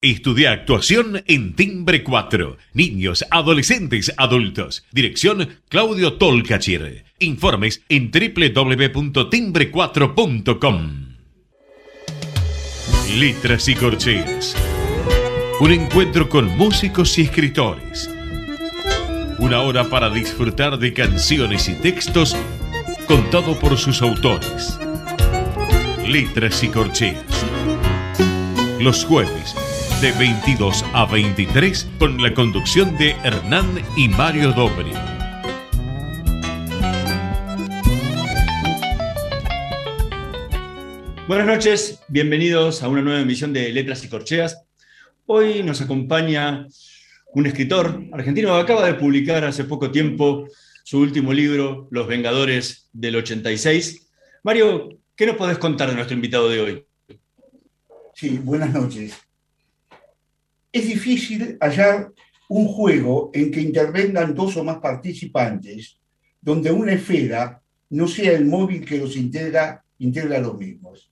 Estudia actuación en Timbre 4. Niños, adolescentes, adultos. Dirección Claudio Tolcachir. Informes en www.timbre4.com. Letras y corcheas. Un encuentro con músicos y escritores. Una hora para disfrutar de canciones y textos contado por sus autores. Letras y corcheas. Los jueves de 22 a 23 con la conducción de Hernán y Mario Dobri. Buenas noches, bienvenidos a una nueva emisión de Letras y Corcheas. Hoy nos acompaña un escritor argentino que acaba de publicar hace poco tiempo su último libro, Los Vengadores del 86. Mario, ¿qué nos podés contar de nuestro invitado de hoy? Sí, buenas noches es difícil hallar un juego en que intervengan dos o más participantes, donde una esfera no sea el móvil que los integra, integra a los mismos.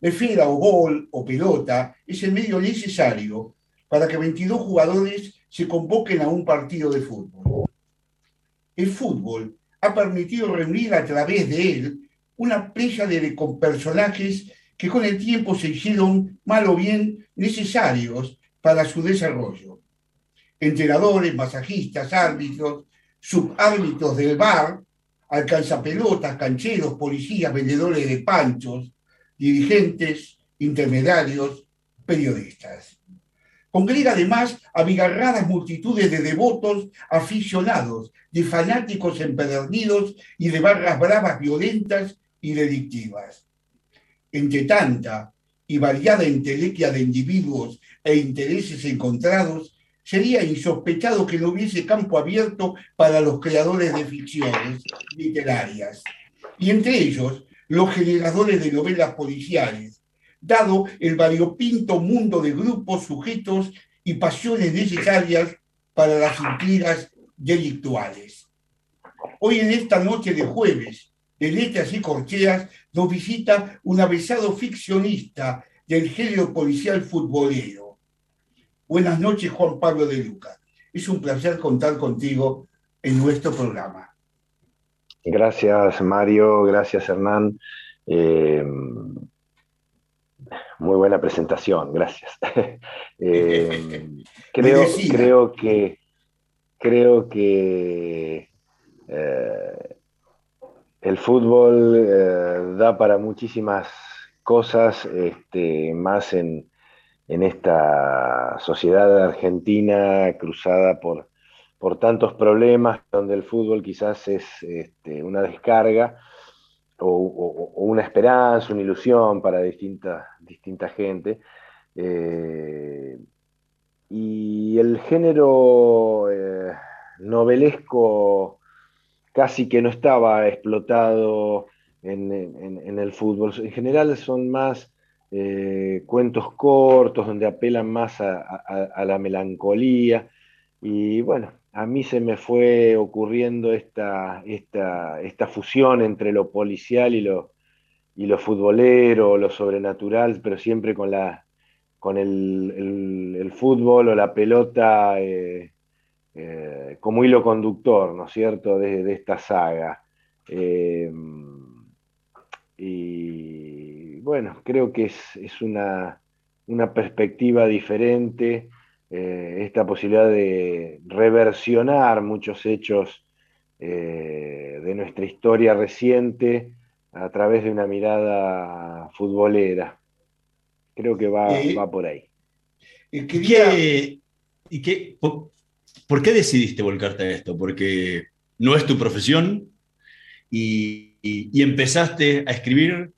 La esfera o gol o pelota es el medio necesario para que 22 jugadores se convoquen a un partido de fútbol. El fútbol ha permitido reunir a través de él una playa de personajes que con el tiempo se hicieron mal o bien necesarios para su desarrollo. Entrenadores, masajistas, árbitros, subárbitros del bar, alcanzapelotas, cancheros, policías, vendedores de panchos, dirigentes, intermediarios, periodistas. Congrega además abigarradas multitudes de devotos, aficionados, de fanáticos empedernidos y de barras bravas violentas y delictivas. Entre tanta y variada entelequia de individuos e intereses encontrados, sería insospechado que no hubiese campo abierto para los creadores de ficciones literarias, y entre ellos los generadores de novelas policiales, dado el variopinto mundo de grupos, sujetos y pasiones necesarias para las intrigas delictuales. Hoy en esta noche de jueves, de letras y corcheas, nos visita un avesado ficcionista del género policial futbolero, Buenas noches, Juan Pablo de Luca. Es un placer contar contigo en nuestro programa. Gracias, Mario. Gracias, Hernán. Eh, muy buena presentación, gracias. Eh, creo, creo que creo que eh, el fútbol da para muchísimas cosas, este, más en, en esta sociedad argentina cruzada por, por tantos problemas, donde el fútbol quizás es este, una descarga o, una esperanza, una ilusión para distinta, distinta gente. Eh, y el género eh, novelesco casi que no estaba explotado en, el fútbol. En general son más eh, cuentos cortos donde apelan más a, la melancolía. Y bueno, a mí se me fue ocurriendo esta, esta, esta fusión entre lo policial y lo, y lo futbolero, lo sobrenatural, pero siempre con, la, con el, fútbol o la pelota eh, eh, como hilo conductor, ¿no es cierto?, de, de esta saga. y bueno, creo que es, una, perspectiva diferente, eh, esta posibilidad de reversionar muchos hechos eh, de nuestra historia reciente a través de una mirada futbolera. Creo que va, eh, va por ahí. ¿Y qué, y qué, por, qué decidiste volcarte a esto? Porque no es tu profesión y, empezaste a escribir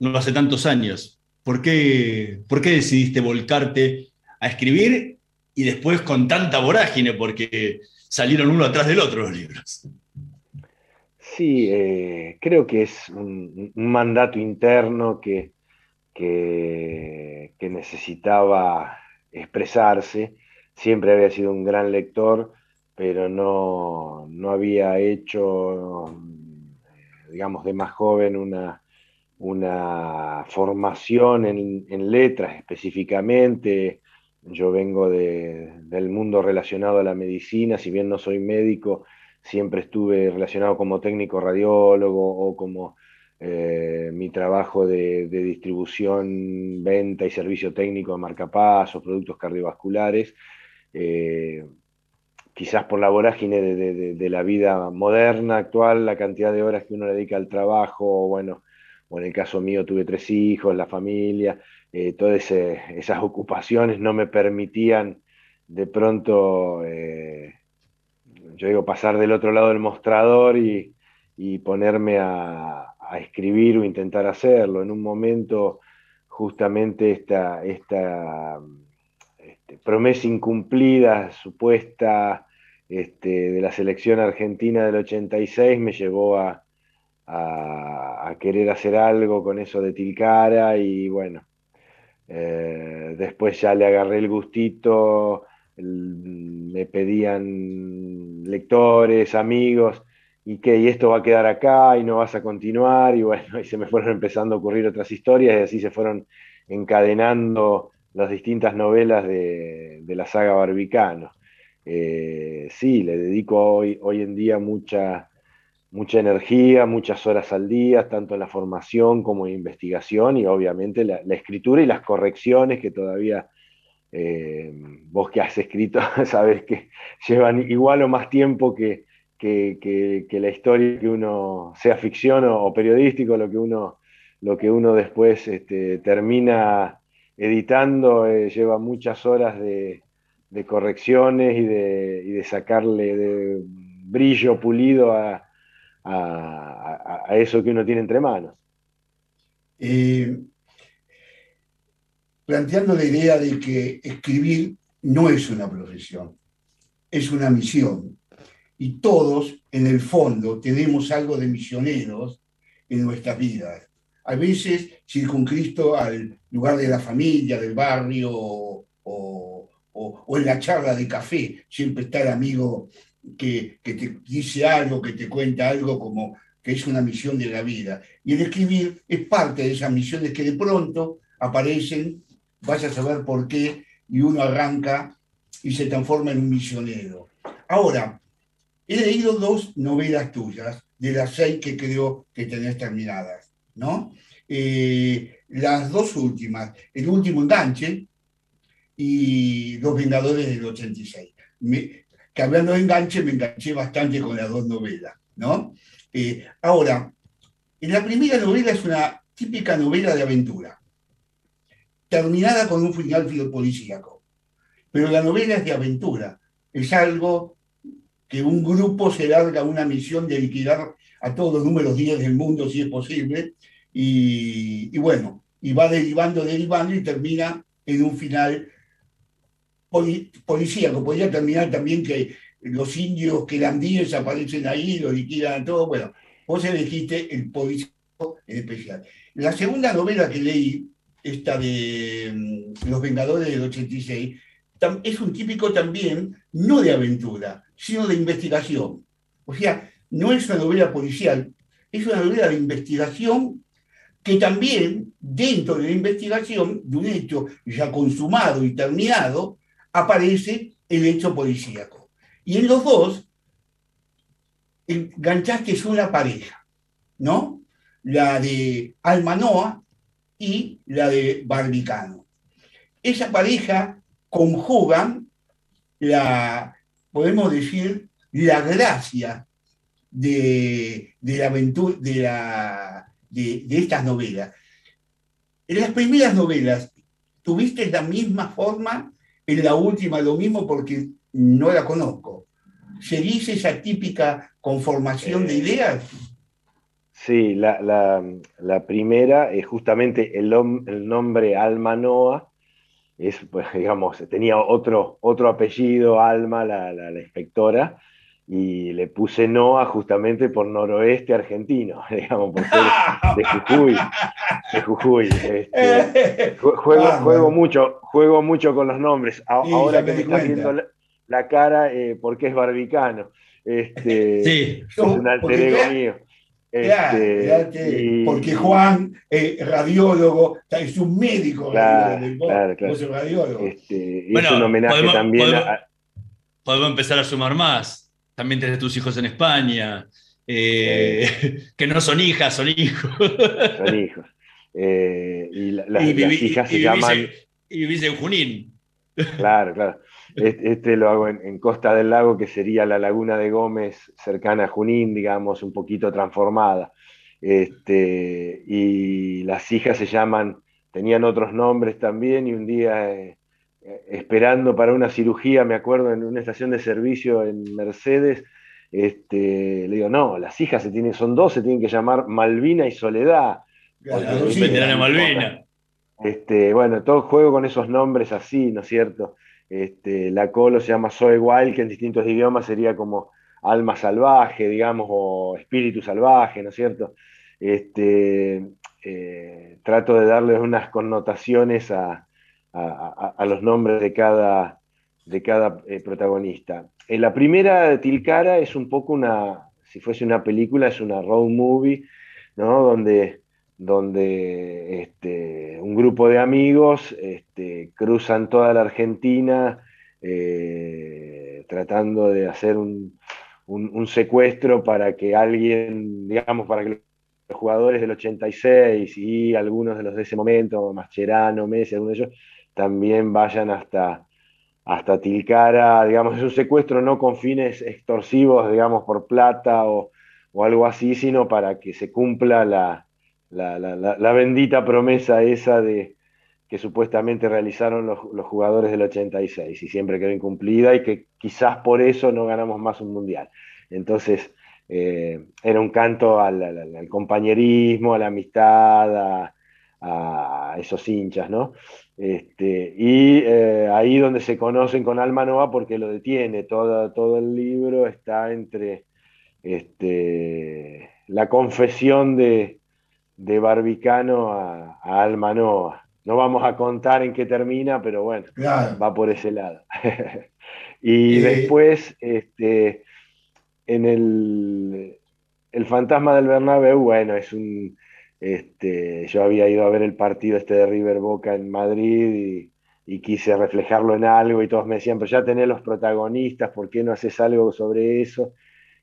no hace tantos años. ¿Por qué, ¿Por qué decidiste volcarte a escribir y después con tanta vorágine? Porque salieron uno atrás del otro los libros. Sí, eh, creo que es un, mandato interno que, necesitaba expresarse. Siempre había sido un gran lector, pero no, no había hecho, digamos, de más joven una, una formación en, letras específicamente. Yo vengo del mundo relacionado a la medicina, si bien no soy médico, siempre estuve relacionado como técnico radiólogo o como eh, mi trabajo de, distribución, venta y servicio técnico de marcapasos, productos cardiovasculares. Eh, quizás por la vorágine de, la vida moderna actual, la cantidad de horas que uno dedica al trabajo, bueno, o en el caso mío tuve tres hijos, la familia, eh, todas esas ocupaciones no me permitían de pronto, eh, yo digo, pasar del otro lado del mostrador y, ponerme a, escribir o intentar hacerlo. En un momento, justamente esta, esta este, promesa incumplida, supuesta este, de la selección argentina del 86 me llevó a, querer hacer algo con eso de Tilcara y bueno, eh, después ya le agarré el gustito, me pedían lectores, amigos, y que y esto va a quedar acá y no vas a continuar y bueno, y se me fueron empezando a ocurrir otras historias y así se fueron encadenando las distintas novelas de, la saga Barbicano. Eh, sí, le dedico hoy, hoy en día mucha, mucha energía, muchas horas al día, tanto en la formación como en investigación y obviamente la, escritura y las correcciones que todavía eh, vos que has escrito sabes que llevan igual o más tiempo que, que, la historia que uno, sea ficción o, periodístico, lo que uno, lo que uno después este, termina editando, eh, lleva muchas horas de, correcciones y de, sacarle brillo pulido a, eso que uno tiene entre manos. Planteando la idea de que escribir no es una profesión, es una misión. Y todos, en el fondo, tenemos algo de misioneros en nuestras vidas. A veces circunscrito al lugar de la familia, del barrio o en la charla de café, siempre está el amigo que, te dice algo, que te cuenta algo como que es una misión de la vida. Y el escribir es parte de esas misiones que de pronto aparecen, vas a saber por qué, y uno arranca y se transforma en un misionero. Ahora, he leído dos novelas tuyas, de las seis que creo que tenés terminadas, ¿no? Eh, las dos últimas, el último enganche, y Los Vengadores del 86. que hablando de enganche, me enganché bastante con las dos novelas, ¿no? Eh, ahora, en la primera novela es una típica novela de aventura, terminada con un final policíaco. Pero la novela es de aventura, es algo que un grupo se larga una misión de liquidar a todos los números 10 del mundo, si es posible, y, y bueno, y va derivando, derivando y termina en un final policía, que podría terminar también que los indios que quelandíes aparecen ahí, lo liquidan todo. Bueno, vos elegiste el policía en especial. La segunda novela que leí, esta de mm, Los Vengadores del 86, es un típico también, no de aventura, sino de investigación. O sea, no es una novela policial, es una novela de investigación que también, dentro de la investigación de un hecho ya consumado y terminado, aparece el hecho policíaco. Y en los dos, enganchaste es una pareja, ¿no? La de Almanoa y la de Barbicano. Esa pareja conjugan la, podemos decir, la gracia de, la aventura, de, la, de, de estas novelas. En las primeras novelas, ¿tuviste la misma forma en la última lo mismo porque no la conozco. ¿Se dice esa típica conformación de ideas? Sí, la, primera es justamente el, el nombre Alma Noa, es, pues, digamos, tenía otro, otro apellido, Alma, la, la, inspectora, y le puse Noa justamente por noroeste argentino, digamos, por ser de Jujuy. De Jujuy. Este, juego, ah, juego, mucho, juego mucho con los nombres. ahora que me estás viendo la, cara, eh, porque es barbicano. Este, sí, es un alter ego mío. Este, porque Juan, eh, radiólogo, es un médico. Claro, claro, claro. radiólogo. Este, bueno, es un homenaje podemos, también podemos, empezar a sumar más. También tenés tus hijos en España, eh, que no son hijas, son hijos. Son hijos. Eh, y las hijas se llaman... y vivís en Junín. Claro, claro. Este, lo hago en, Costa del Lago, que sería la laguna de Gómez, cercana a Junín, digamos, un poquito transformada. Este, y las hijas se llaman, tenían otros nombres también, y un día eh, esperando para una cirugía, me acuerdo, en una estación de servicio en Mercedes, este, le digo, no, las hijas se tienen, son dos, se tienen que llamar Malvina y Soledad. Malvina. Este, bueno, todo juego con esos nombres así, ¿no es cierto? Este, la Colo se llama Zoe Wild, que en distintos idiomas sería como alma salvaje, digamos, o espíritu salvaje, ¿no es cierto? Este, eh, trato de darles unas connotaciones a, los nombres de cada, de cada eh, protagonista. En la primera Tilcara es un poco una, si fuese una película, es una road movie, ¿no? Donde donde este, un grupo de amigos este, cruzan toda la Argentina eh, tratando de hacer un, secuestro para que alguien, digamos, para que los jugadores del 86 y algunos de los de ese momento, Mascherano, Messi, algunos de ellos, también vayan hasta, hasta Tilcara, digamos, es un secuestro no con fines extorsivos, digamos, por plata o algo así, sino para que se cumpla la, la, bendita promesa esa de que supuestamente realizaron los, jugadores del 86 y siempre quedó incumplida y que quizás por eso no ganamos más un mundial. Entonces, eh, era un canto al, compañerismo, a la amistad, a, esos hinchas, ¿no? Este, y eh, ahí donde se conocen con Alma Nova porque lo detiene, todo, todo el libro está entre este, la confesión de, de Barbicano a, a Almanoa. No vamos a contar en qué termina, pero bueno, va por ese lado. y eh, después, este, en el, el fantasma del Bernabéu, bueno, es un... Este, yo había ido a ver el partido este de River Boca en Madrid y, quise reflejarlo en algo y todos me decían, pero ya tenés los protagonistas, ¿por qué no haces algo sobre eso?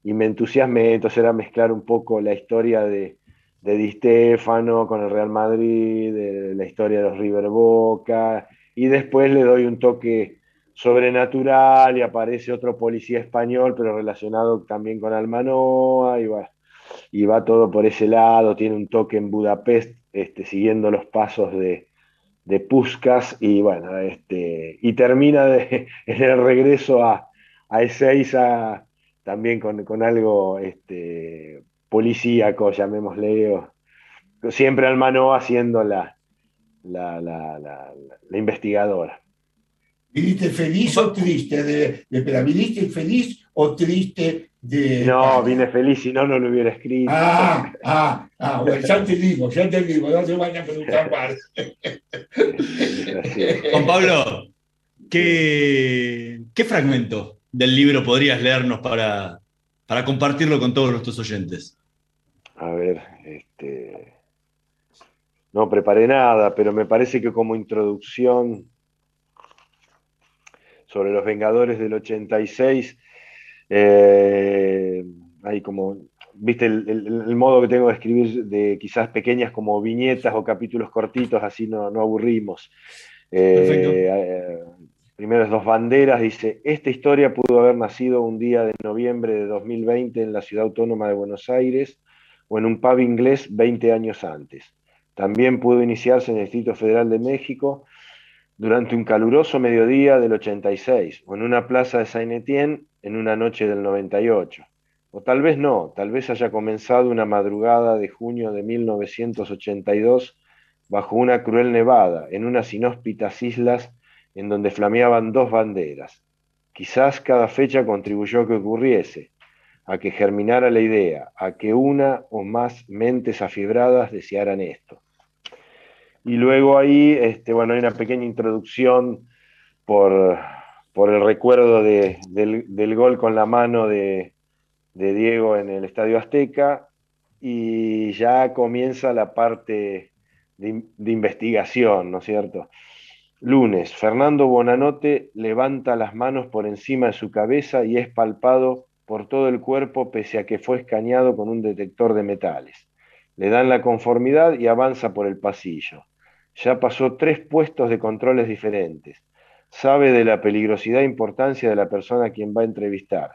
Y me entusiasmé, entonces era mezclar un poco la historia de, de Di Stefano con el Real Madrid, la historia de los River Boca, y después le doy un toque sobrenatural y aparece otro policía español, pero relacionado también con Almanoa, y va, y va todo por ese lado, tiene un toque en Budapest, este, siguiendo los pasos de, de Puskas, y bueno, este, y termina en el regreso a, a Ezeiza también con, con algo este, policíaco, llamémosle, siempre al mano haciendo la, la, la, investigadora. ¿Viniste feliz o triste? De, de, ¿Viniste feliz o triste de.? No, vine feliz, si no, no lo hubiera escrito. Ah, ah, ah, bueno, ya te digo, ya te digo, no se vayan a preguntar más. Juan Pablo, ¿qué, ¿qué fragmento del libro podrías leernos para, para compartirlo con todos nuestros oyentes? A ver, este, no preparé nada, pero me parece que como introducción sobre los Vengadores del 86, eh, hay como, viste, el, modo que tengo de escribir de quizás pequeñas como viñetas o capítulos cortitos, así no, aburrimos. Eh, eh, primeras dos banderas, dice, esta historia pudo haber nacido un día de noviembre de 2020 en la ciudad autónoma de Buenos Aires o en un pub inglés 20 años antes. También pudo iniciarse en el Distrito Federal de México durante un caluroso mediodía del 86 o en una plaza de Saint-Étienne en una noche del 98. O tal vez no, tal vez haya comenzado una madrugada de junio de 1982 bajo una cruel nevada en unas inhóspitas islas en donde flameaban dos banderas. Quizás cada fecha contribuyó a que ocurriese, a que germinara la idea, a que una o más mentes afibradas desearan esto. Y luego ahí, este, bueno, hay una pequeña introducción por, por el recuerdo del, gol con la mano de, Diego en el Estadio Azteca y ya comienza la parte de, de investigación, ¿no es cierto? Lunes, Fernando Bonanote levanta las manos por encima de su cabeza y es palpado por todo el cuerpo pese a que fue escaneado con un detector de metales. Le dan la conformidad y avanza por el pasillo. Ya pasó tres puestos de controles diferentes. Sabe de la peligrosidad e importancia de la persona a quien va a entrevistar.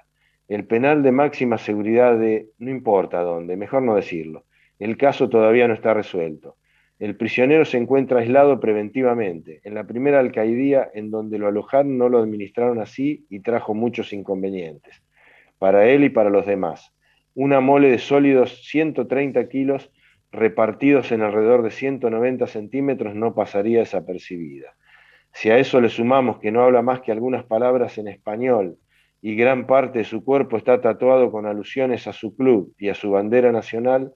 El penal de máxima seguridad de no importa dónde, mejor no decirlo. El caso todavía no está resuelto. El prisionero se encuentra aislado preventivamente. En la primera alcaidía en donde lo alojaron no lo administraron así y trajo muchos inconvenientes para él y para los demás. Una mole de sólidos 130 kilos repartidos en alrededor de 190 centímetros no pasaría desapercibida. Si a eso le sumamos que no habla más que algunas palabras en español y gran parte de su cuerpo está tatuado con alusiones a su club y a su bandera nacional,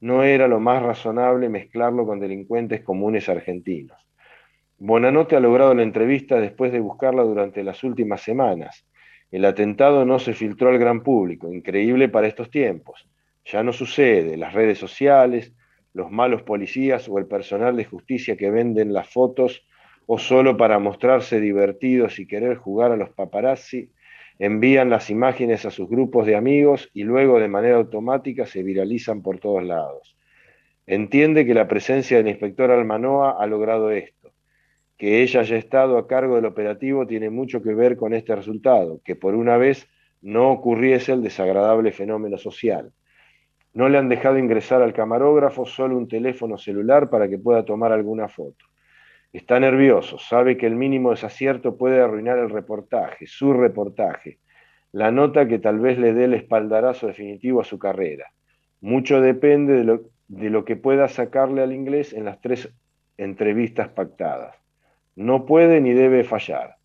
no era lo más razonable mezclarlo con delincuentes comunes argentinos. Bonanote ha logrado la entrevista después de buscarla durante las últimas semanas el atentado no se filtró al gran público, increíble para estos tiempos. Ya no sucede, las redes sociales, los malos policías o el personal de justicia que venden las fotos o solo para mostrarse divertidos y querer jugar a los paparazzi, envían las imágenes a sus grupos de amigos y luego de manera automática se viralizan por todos lados. Entiende que la presencia del inspector Almanoa ha logrado esto que ella haya estado a cargo del operativo tiene mucho que ver con este resultado, que por una vez no ocurriese el desagradable fenómeno social. No le han dejado ingresar al camarógrafo solo un teléfono celular para que pueda tomar alguna foto. Está nervioso, sabe que el mínimo desacierto puede arruinar el reportaje, su reportaje, la nota que tal vez le dé el espaldarazo definitivo a su carrera. Mucho depende de lo, de lo que pueda sacarle al inglés en las tres entrevistas pactadas. No puede ni debe fallar.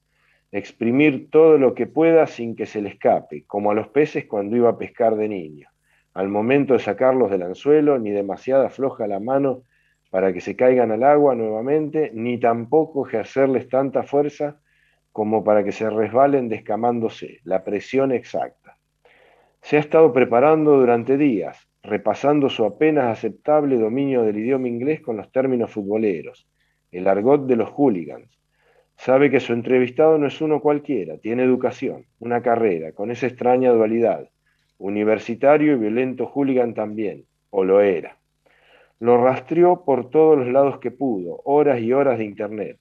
Exprimir todo lo que pueda sin que se le escape, como a los peces cuando iba a pescar de niño. Al momento de sacarlos del anzuelo, ni demasiada floja la mano para que se caigan al agua nuevamente, ni tampoco ejercerles tanta fuerza como para que se resbalen descamándose, la presión exacta. Se ha estado preparando durante días, repasando su apenas aceptable dominio del idioma inglés con los términos futboleros, el argot de los hooligans. Sabe que su entrevistado no es uno cualquiera, tiene educación, una carrera, con esa extraña dualidad, universitario y violento hooligan también, o lo era. Lo rastreó por todos los lados que pudo, horas y horas de internet.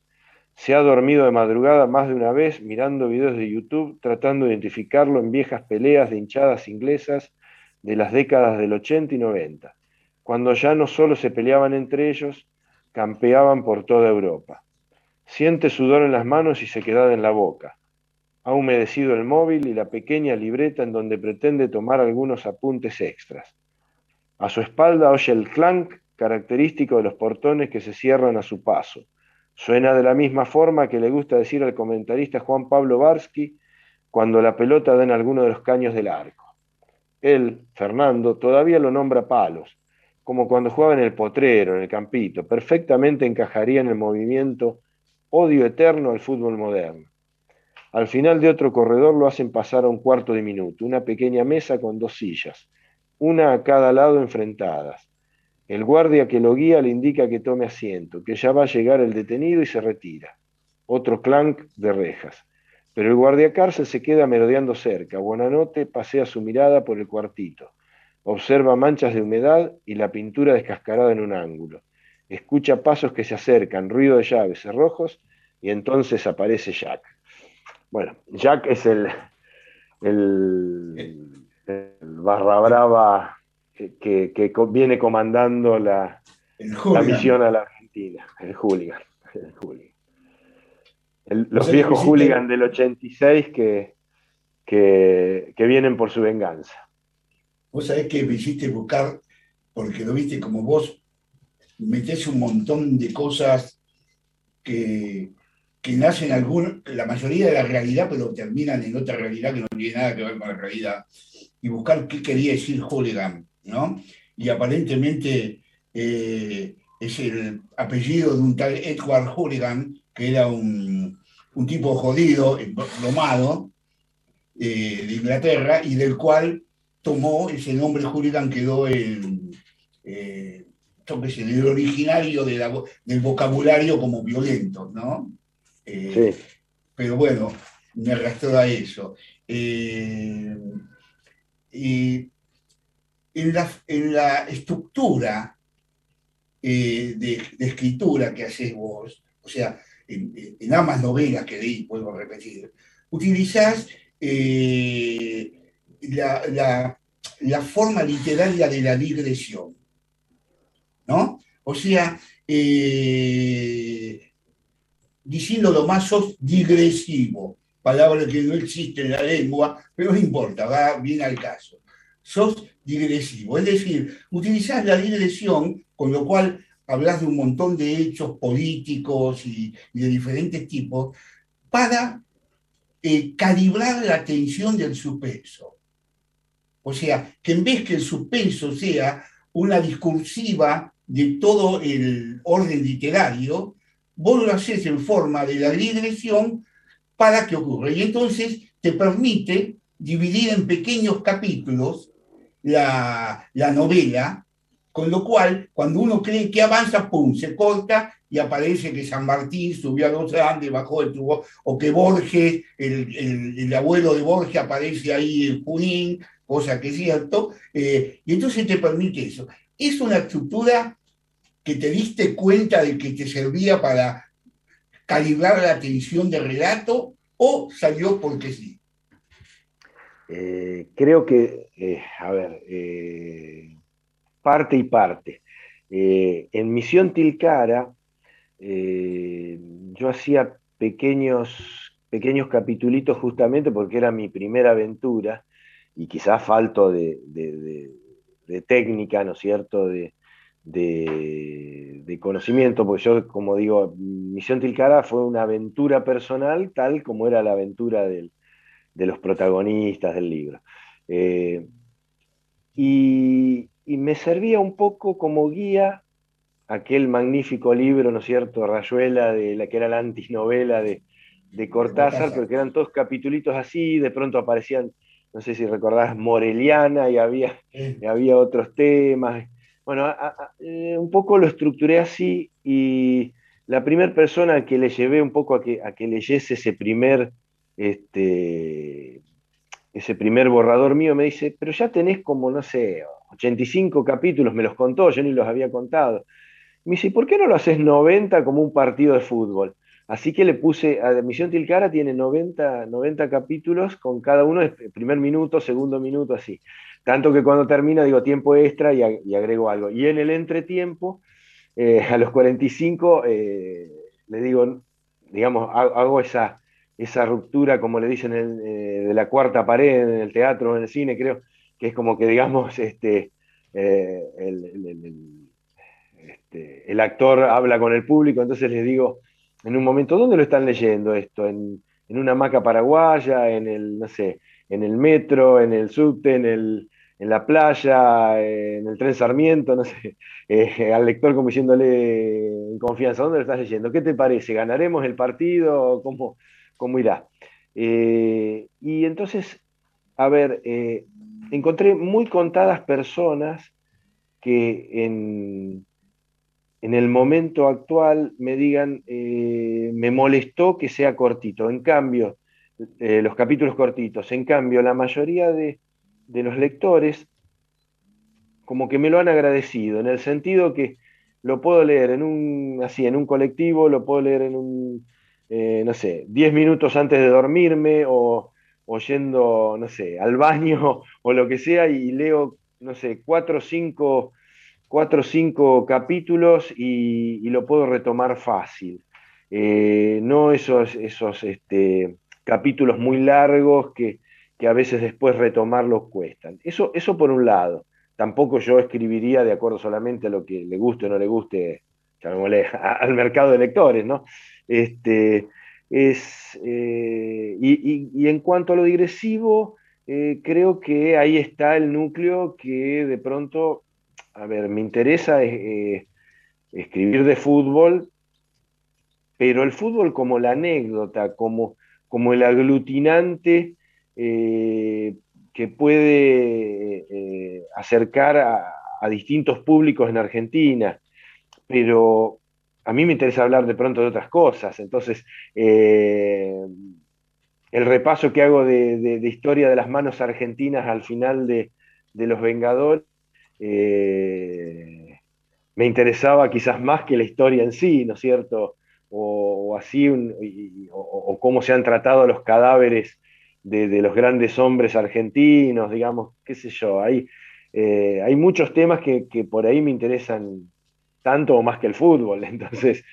Se ha dormido de madrugada más de una vez mirando videos de YouTube tratando de identificarlo en viejas peleas de hinchadas inglesas de las décadas del 80 y 90, cuando ya no solo se peleaban entre ellos, campeaban por toda Europa. Siente sudor en las manos y se queda en la boca. Ha humedecido el móvil y la pequeña libreta en donde pretende tomar algunos apuntes extras. A su espalda oye el clank característico de los portones que se cierran a su paso. Suena de la misma forma que le gusta decir al comentarista Juan Pablo Barsky cuando la pelota da en alguno de los caños del arco. Él, Fernando, todavía lo nombra palos, como cuando jugaba en el potrero, en el campito, perfectamente encajaría en el movimiento odio eterno al fútbol moderno. Al final de otro corredor lo hacen pasar a un cuarto de minuto, una pequeña mesa con dos sillas, una a cada lado enfrentadas. El guardia que lo guía le indica que tome asiento, que ya va a llegar el detenido y se retira. Otro clank de rejas. Pero el guardia cárcel se queda merodeando cerca. Buenanote pasea su mirada por el cuartito. Observa manchas de humedad y la pintura descascarada en un ángulo. Escucha pasos que se acercan, ruido de llaves, cerrojos, y entonces aparece Jack. Bueno, Jack es el, el, barra brava que, viene comandando la, la, misión a la Argentina, el hooligan. los viejos hooligans del 86 que, que, que vienen por su venganza. Vos sabés que me hiciste buscar, porque lo viste como vos, metés un montón de cosas que, que nacen algún, la mayoría de la realidad, pero terminan en otra realidad que no tiene nada que ver con la realidad. Y buscar qué quería decir hooligan, ¿no? Y aparentemente eh, es el apellido de un tal Edward Hooligan, que era un, un tipo jodido, plomado, eh, de Inglaterra, y del cual tomó ese nombre hooligan, quedó en, eh, el originario del vocabulario como violento, ¿no? Eh, sí. Pero bueno, me arrastró a eso. Eh, y en la, estructura eh, de, escritura que haces vos, o sea, en, ambas novelas que leí, vuelvo a repetir, utilizás la, la, forma literaria de la digresión. ¿no? O sea, eh, diciendo más, sos digresivo, palabra que no existe en la lengua, pero no importa, va bien al caso. Sos digresivo, es decir, utilizás la digresión, con lo cual hablas de un montón de hechos políticos y, de diferentes tipos, para eh, calibrar la atención del suspenso. O sea, que en vez que el suspenso sea una discursiva de todo el orden literario, vos lo haces en forma de la digresión para que ocurra. Y entonces te permite dividir en pequeños capítulos la, novela, con lo cual cuando uno cree que avanza, ¡pum!, se corta y aparece que San Martín subió a los Andes, bajó el tubo, o que Borges, el, abuelo de Borges aparece ahí en Junín, cosa que es cierto, eh, y entonces te permite eso. Es una estructura te diste cuenta de que te servía para calibrar la atención de relato o salió porque sí? Eh, creo que, eh, a ver, eh, parte y parte. en Misión Tilcara, yo hacía pequeños, pequeños capitulitos justamente porque era mi primera aventura y quizás falto de, de técnica, ¿no es cierto?, de, de, conocimiento, porque yo, como digo, Misión Tilcara fue una aventura personal, tal como era la aventura de los protagonistas del libro. Eh, y, me servía un poco como guía aquel magnífico libro, ¿no es cierto?, Rayuela, de la que era la antinovela de, de Cortázar, porque eran todos capitulitos así, de pronto aparecían, no sé si recordás, Moreliana y había, y había otros temas. Bueno, eh, un poco lo estructuré así y la primera persona que le llevé un poco a que, a que leyese ese primer, este, ese primer borrador mío me dice, pero ya tenés como, no sé, 85 capítulos, me los contó, yo ni los había contado. Me dice, ¿por qué no lo haces 90 como un partido de fútbol? Así que le puse, a Misión Tilcara tiene 90, 90 capítulos con cada uno, primer minuto, segundo minuto, así. Tanto que cuando termina digo tiempo extra y, agrego algo. Y en el entretiempo, eh, a los 45, eh, le digo, digamos, hago esa, esa ruptura, como le dicen, eh, de la cuarta pared en el teatro, en el cine, creo, que es como que, digamos, este, el, este, el, actor habla con el público, entonces les digo, en un momento, ¿dónde lo están leyendo esto? En, en una maca paraguaya, en el, no sé, en el metro, en el subte, en, el, en la playa, en el tren Sarmiento, no sé, eh, al lector como diciéndole en confianza, ¿dónde lo estás leyendo? ¿Qué te parece? ¿Ganaremos el partido? ¿Cómo, cómo irá? Eh, y entonces, a ver, eh, encontré muy contadas personas que en, en el momento actual me digan, me molestó que sea cortito. En cambio, los capítulos cortitos. En cambio, la mayoría de, los lectores como que me lo han agradecido, en el sentido que lo puedo leer en un, así, en un colectivo, lo puedo leer en un, eh, no sé, 10 minutos antes de dormirme o, yendo, no sé, al baño o lo que sea y leo, no sé, cuatro o cinco, cuatro, cinco capítulos y, lo puedo retomar fácil. Eh, no esos, esos este, capítulos muy largos que, a veces después retomarlos cuestan. Eso, eso por un lado. Tampoco yo escribiría de acuerdo solamente a lo que le guste o no le guste, al mercado de lectores, ¿no? Este, es, eh, y, en cuanto a lo digresivo, eh, creo que ahí está el núcleo que de pronto, a ver, me interesa eh, escribir de fútbol, pero el fútbol como la anécdota, como, como el aglutinante eh, que puede eh, acercar a, distintos públicos en Argentina, pero a mí me interesa hablar de pronto de otras cosas. Entonces, eh, el repaso que hago de, historia de las manos argentinas al final de, Los Vengadores me interesaba quizás más que la historia en sí, ¿no es cierto? O, así, o, cómo se han tratado los cadáveres de, los grandes hombres argentinos, digamos, qué sé yo. Hay, eh, hay muchos temas que, por ahí me interesan tanto o más que el fútbol. Entonces,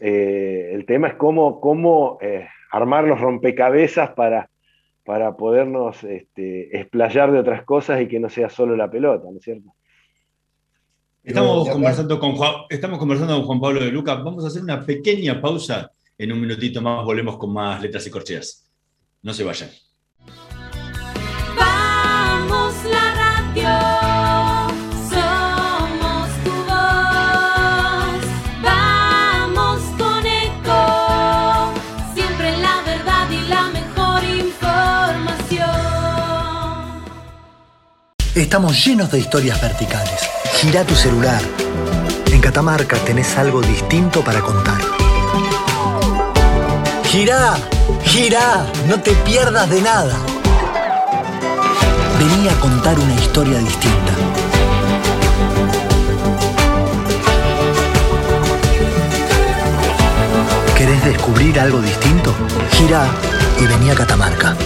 eh, el tema es cómo, cómo armar los rompecabezas para, para podernos este, explayar de otras cosas y que no sea solo la pelota, ¿no es cierto? Estamos conversando, con Juan, estamos conversando con Juan Pablo de Luca. Vamos a hacer una pequeña pausa. En un minutito más volvemos con más letras y corcheas. No se vayan. Estamos llenos de historias verticales. Gira tu celular. En Catamarca tenés algo distinto para contar. Gira, gira, no te pierdas de nada. Vení a contar una historia distinta. ¿Querés descubrir algo distinto? Gira y vení a Catamarca.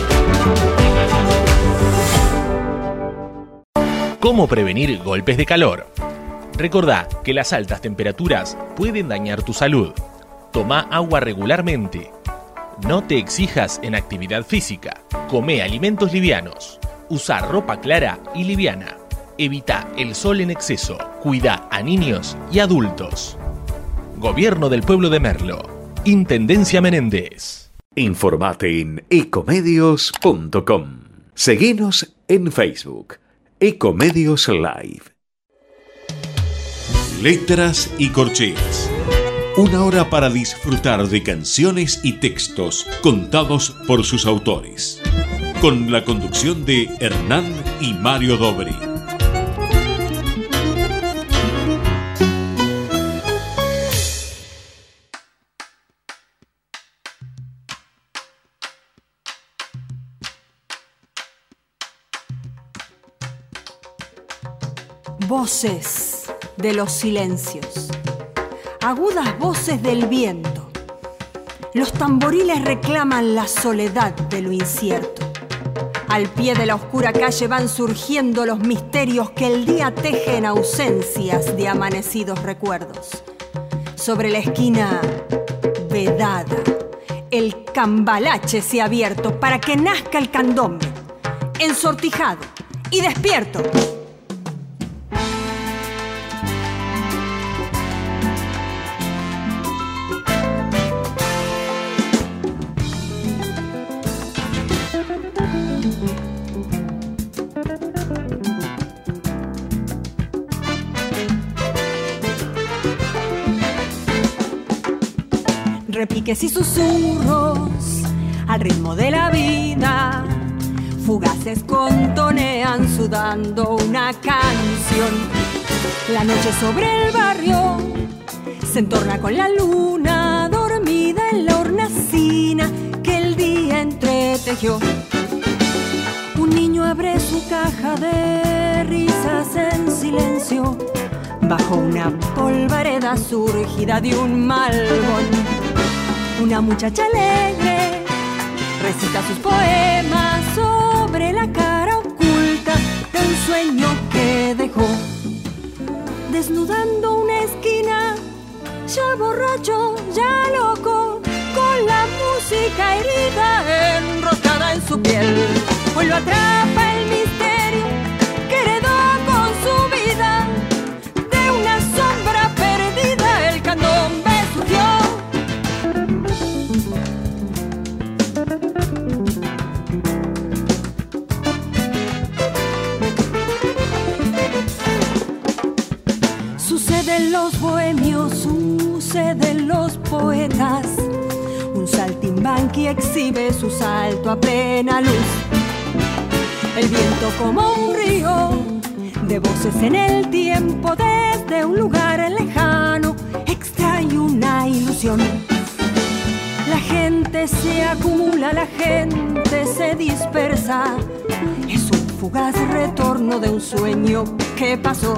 ¿Cómo prevenir golpes de calor? Recordá que las altas temperaturas pueden dañar tu salud. Toma agua regularmente. No te exijas en actividad física. Come alimentos livianos. Usa ropa clara y liviana. Evita el sol en exceso. Cuida a niños y adultos. Gobierno del Pueblo de Merlo. Intendencia Menéndez. Informate en ecomedios.com. Seguinos en Facebook Ecomedios Live. Letras y corcheas. Una hora para disfrutar de canciones y textos contados por sus autores. Con la conducción de Hernán y Mario Dobri. Voces de los silencios, agudas voces del viento. Los tamboriles reclaman la soledad de lo incierto. Al pie de la oscura calle van surgiendo los misterios que el día teje en ausencias de amanecidos recuerdos. Sobre la esquina vedada, el cambalache se ha abierto para que nazca el candombe, ensortijado y despierto. Repiques y susurros al ritmo de la vida. Fugaces contonean sudando una canción. La noche sobre el barrio se entorna con la luna dormida en la hornacina que el día entretejió. Un niño abre su caja de risas en silencio bajo una polvareda surgida de un malvón una muchacha alegre recita sus poemas sobre la cara oculta de un sueño que dejó. Desnudando una esquina, ya borracho, ya loco, con la música herida enroscada en su piel. Los bohemios, suceden los poetas. Un saltimbanqui exhibe su salto a plena luz. El viento como un río de voces en el tiempo desde un lugar lejano, extrae una ilusión. La gente se acumula, la gente se dispersa. Es un fugaz retorno de un sueño que pasó.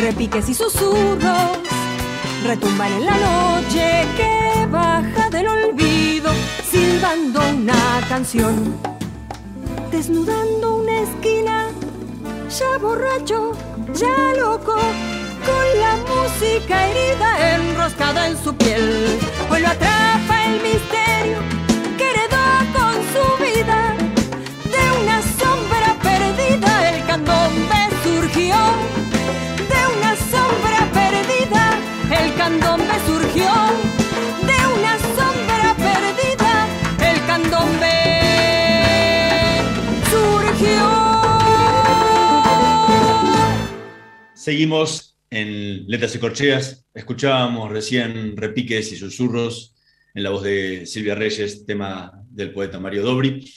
Repiques y susurros retumban en la noche que baja del olvido, silbando una canción. Desnudando una esquina, ya borracho, ya loco con la música herida enroscada en su piel. Hoy lo atrapa el misterio candombe surgió. De una sombra perdida el candombe surgió. Seguimos en Letras y Corcheas. Escuchábamos recién repiques y susurros en la voz de Silvia Reyes, tema del poeta Mario Dobri.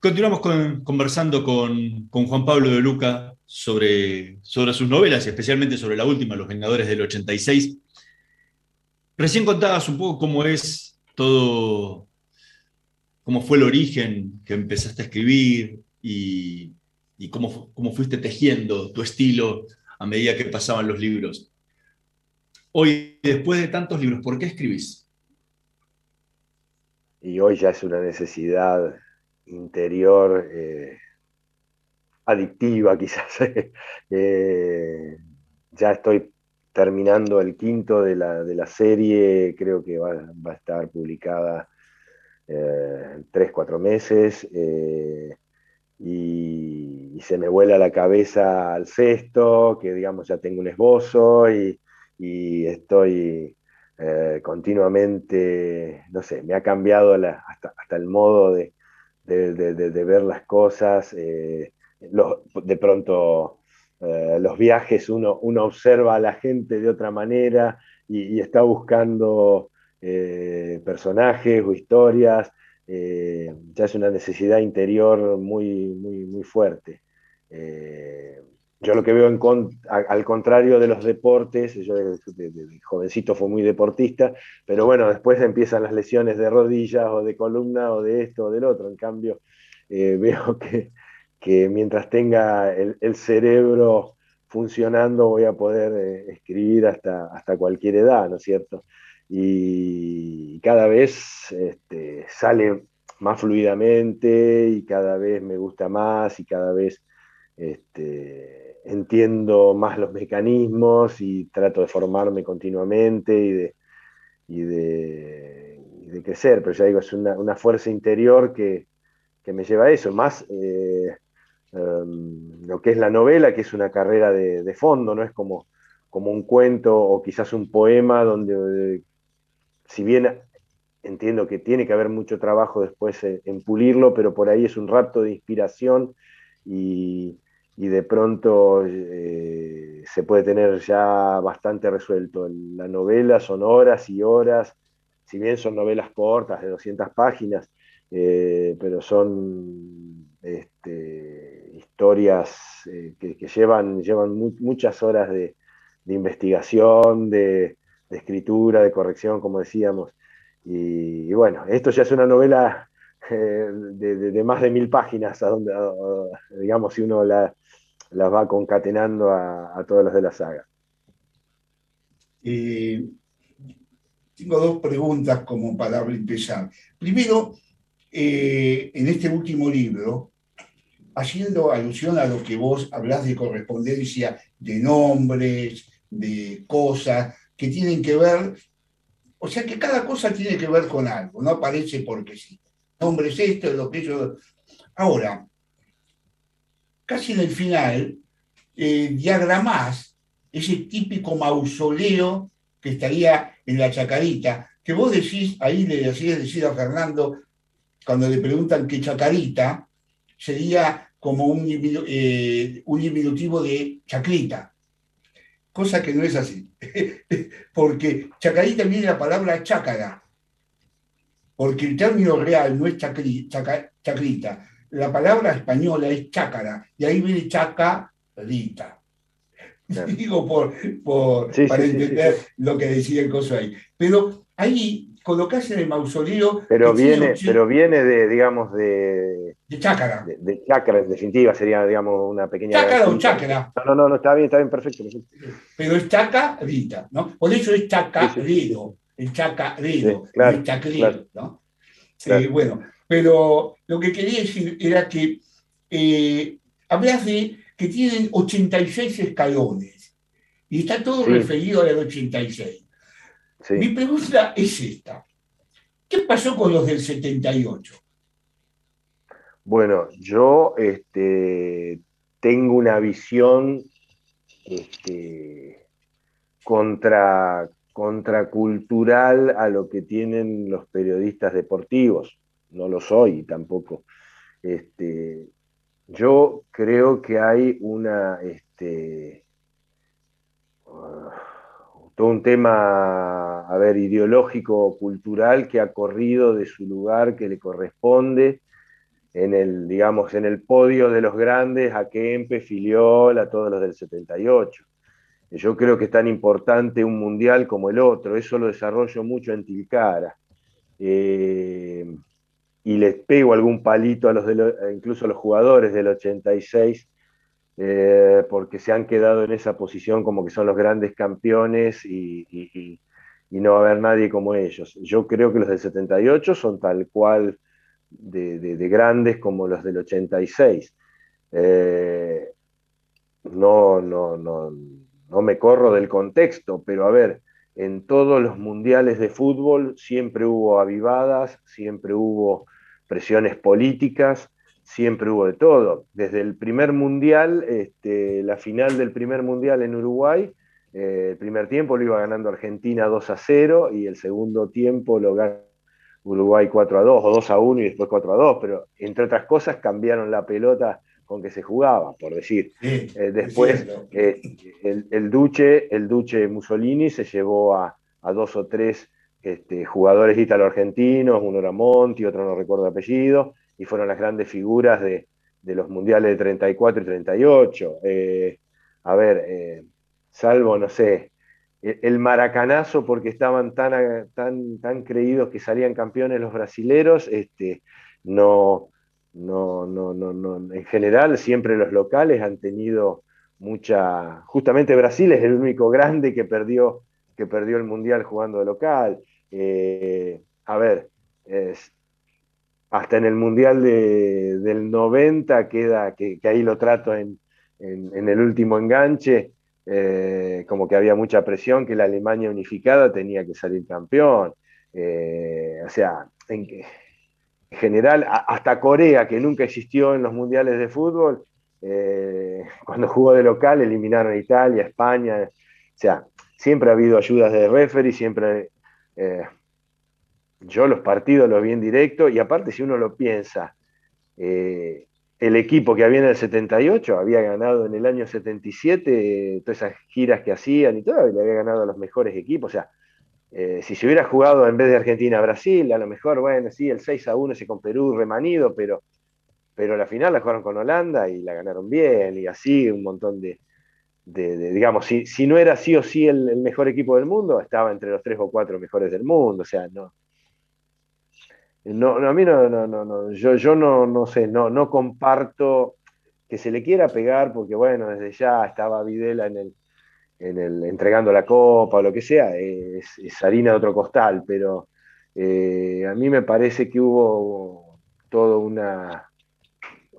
Continuamos con- conversando con, con Juan Pablo de Luca sobre, sobre sus novelas especialmente sobre la última, Los Vengadores del 86. Recién contabas un poco cómo es todo, cómo fue el origen que empezaste a escribir y, y cómo, cómo fuiste tejiendo tu estilo a medida que pasaban los libros. Hoy, después de tantos libros, ¿por qué escribís? y hoy ya es una necesidad interior eh, adictiva quizás. Eh, ya estoy terminando el quinto de la, de la serie, creo que va, va a estar publicada eh, en tres, cuatro meses. eh, y, se me vuela la cabeza al sexto, que digamos ya tengo un esbozo y, y estoy eh, continuamente, no sé, me ha cambiado hasta, hasta el modo de, de- ver las cosas. eh, de pronto eh, los viajes uno, uno observa a la gente de otra manera y, está buscando eh, personajes o historias. eh, ya es una necesidad interior muy, muy, muy fuerte. Yo lo que veo en con- al contrario de los deportes, yo de, jovencito fui muy deportista, pero bueno, después empiezan las lesiones de rodillas o de columna o de esto o del otro. En cambio, veo que, que mientras tenga el, cerebro funcionando voy a poder eh, escribir hasta, hasta cualquier edad, ¿no es cierto? Y cada vez este, sale más fluidamente y cada vez me gusta más y cada vez este, entiendo más los mecanismos y trato de formarme continuamente y de, y de, y de crecer, pero ya digo, es una, una fuerza interior que, que me lleva a eso, más eh, um, lo que es la novela, que es una carrera de, fondo, no es como, como un cuento o quizás un poema donde, si bien entiendo que tiene que haber mucho trabajo después en, en pulirlo, pero por ahí es un rapto de inspiración y, y de pronto eh, se puede tener ya bastante resuelto. La novela son horas y horas, si bien son novelas cortas de 200 páginas, eh, pero son este, historias eh, que, llevan, llevan mu muchas horas de, investigación, de, escritura, de corrección, como decíamos. Y, bueno, esto ya es una novela eh, de, más de mil páginas, a donde, digamos, si uno la, las va concatenando a, todos los de la saga. Tengo dos preguntas como para empezar. Primero, eh, en este último libro, haciendo alusión a lo que vos hablás de correspondencia de nombres, de cosas que tienen que ver, o sea que cada cosa tiene que ver con algo, no aparece porque sí. Nombre es esto, lo que yo... Ahora, casi en el final, eh, diagramás ese típico mausoleo que estaría en la chacarita, que vos decís, ahí le hacías decir a Fernando, cuando le preguntan qué chacarita, sería como un, eh, un diminutivo de chacrita, cosa que no es así, porque chacarita viene la palabra chácara, porque el término real no es chacri, chaca, chacrita, la palabra española es chácara, y ahí viene chacarita. Digo por, para entender lo que decía el coso ahí. Pero ahí colocás en el mausoleo. Pero viene, pero viene de, digamos, de. De chácara. De, chácara, en definitiva, sería, digamos, una pequeña. ¿Chácara o chácara? No, no, no, está bien, está bien, perfecto. Pero es chacarita, ¿no? Por eso es chacarero, el chacarero, claro, el chacarero, ¿no? Sí, bueno, pero lo que quería decir era que eh, hablas de que tienen 86 escalones y está todo referido al 86. Mi pregunta es esta. ¿Qué pasó con los del 78? Bueno, yo este, tengo una visión este, contra, contracultural a lo que tienen los periodistas deportivos. No lo soy tampoco. Este, yo creo que hay una, este, todo un tema, a ver, ideológico, cultural, que ha corrido de su lugar que le corresponde en el, digamos, en el podio de los grandes, a Kempe, Filiol, a todos los del 78. Yo creo que es tan importante un mundial como el otro, eso lo desarrollo mucho en Tilcara. Eh, y les pego algún palito a los de incluso a los jugadores del 86 eh, porque se han quedado en esa posición como que son los grandes campeones y, no va a haber nadie como ellos. Yo creo que los del 78 son tal cual de, grandes como los del 86. Eh, no, no, no, no me corro del contexto, pero a ver, en todos los mundiales de fútbol siempre hubo avivadas, siempre hubo presiones políticas, siempre hubo de todo. Desde el primer mundial, este, la final del primer mundial en Uruguay, eh, el primer tiempo lo iba ganando Argentina 2 a 0 y el segundo tiempo lo gana Uruguay 4 a 2 o 2 a 1 y después 4 a 2, pero entre otras cosas cambiaron la pelota con que se jugaba, por decir. Eh, después eh, el, Duche, el Duche Mussolini se llevó a, dos o tres este, jugadores ítalo-argentinos, uno era Monti, otro no recuerdo apellido, y fueron las grandes figuras de, los mundiales de 34 y 38. Eh, a ver, eh, salvo, no sé, el, maracanazo porque estaban tan, tan, tan creídos que salían campeones los brasileros, este, no, no, no, no, no, en general siempre los locales han tenido mucha, justamente Brasil es el único grande que perdió, que perdió el mundial jugando de local. Eh, a ver, es, hasta en el Mundial del 90 queda, que, ahí lo trato en, el último enganche, eh, como que había mucha presión que la Alemania unificada tenía que salir campeón. Eh, o sea, en, general, hasta Corea, que nunca existió en los mundiales de fútbol, eh, cuando jugó de local eliminaron a Italia, España. O sea, siempre ha habido ayudas de referee, siempre yo los partidos los vi en directo y aparte si uno lo piensa, eh, el equipo que había en el 78 había ganado en el año 77 todas esas giras que hacían y todo, le había ganado a los mejores equipos. O sea, eh, si se hubiera jugado en vez de Argentina-Brasil, a lo mejor, bueno, sí, el 6 a 1 ese con Perú remanido, pero, pero la final la jugaron con Holanda y la ganaron bien y así un montón de, digamos, si, si, no era sí o sí el, el, mejor equipo del mundo, estaba entre los tres o cuatro mejores del mundo, o sea, no, no, a mí no, no, no, yo, yo no, no sé, no, no comparto que se le quiera pegar, porque bueno, desde ya estaba Videla en el, en el entregando la copa o lo que sea, es, harina de otro costal, pero eh, a mí me parece que hubo todo una,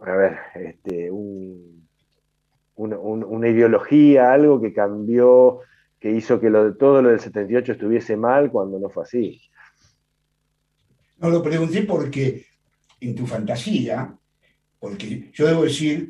a ver, este, una, ideología, algo que cambió, que hizo que lo, todo lo del 78 estuviese mal cuando no fue así. No lo pregunté porque en tu fantasía, porque yo debo decir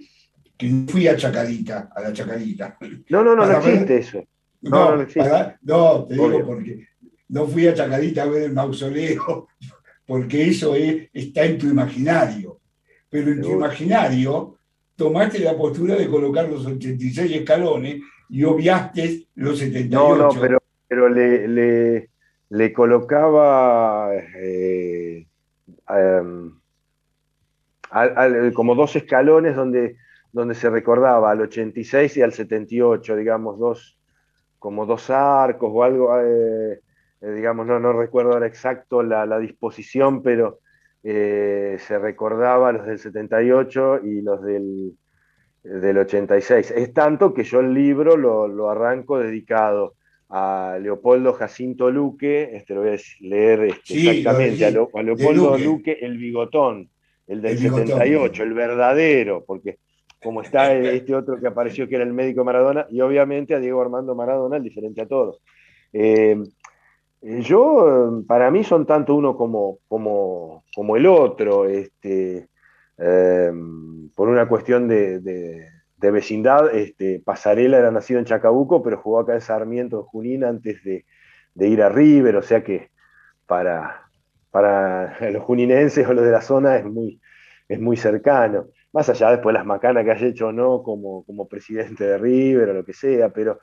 que no fui a Chacarita, a la Chacarita. No, no, no, no existe eso. No, no, te digo porque no fui a Chacarita a ver el mausoleo, porque eso está en tu imaginario. Pero en tu imaginario tomaste la postura de colocar los 86 escalones y obviaste los 78. No, no, pero, pero le le colocaba, eh, em, como dos escalones donde, donde se recordaba al 86 y al 78, digamos, dos, como dos arcos o algo, eh, eh, digamos, no, no recuerdo ahora exacto la, disposición, pero se recordaba los del 78 y los del, del 86. Es tanto que yo el libro lo, lo arranco dedicado a Leopoldo Jacinto Luque, este lo voy a leer este, exactamente, a, Leopoldo Luque. el bigotón, el del 78, el verdadero, porque como está este otro que apareció que era el médico Maradona, y obviamente a Diego Armando Maradona, el diferente a todos. Eh, yo, para mí son tanto uno como, como, como el otro, este, eh, por una cuestión de, de vecindad, este, Pasarela era nacido en Chacabuco, pero jugó acá en Sarmiento, en Junín, antes de, ir a River, o sea que para, para los juninenses o los de la zona es muy, es muy cercano. Más allá después las macanas que haya hecho o no como, como presidente de River o lo que sea, pero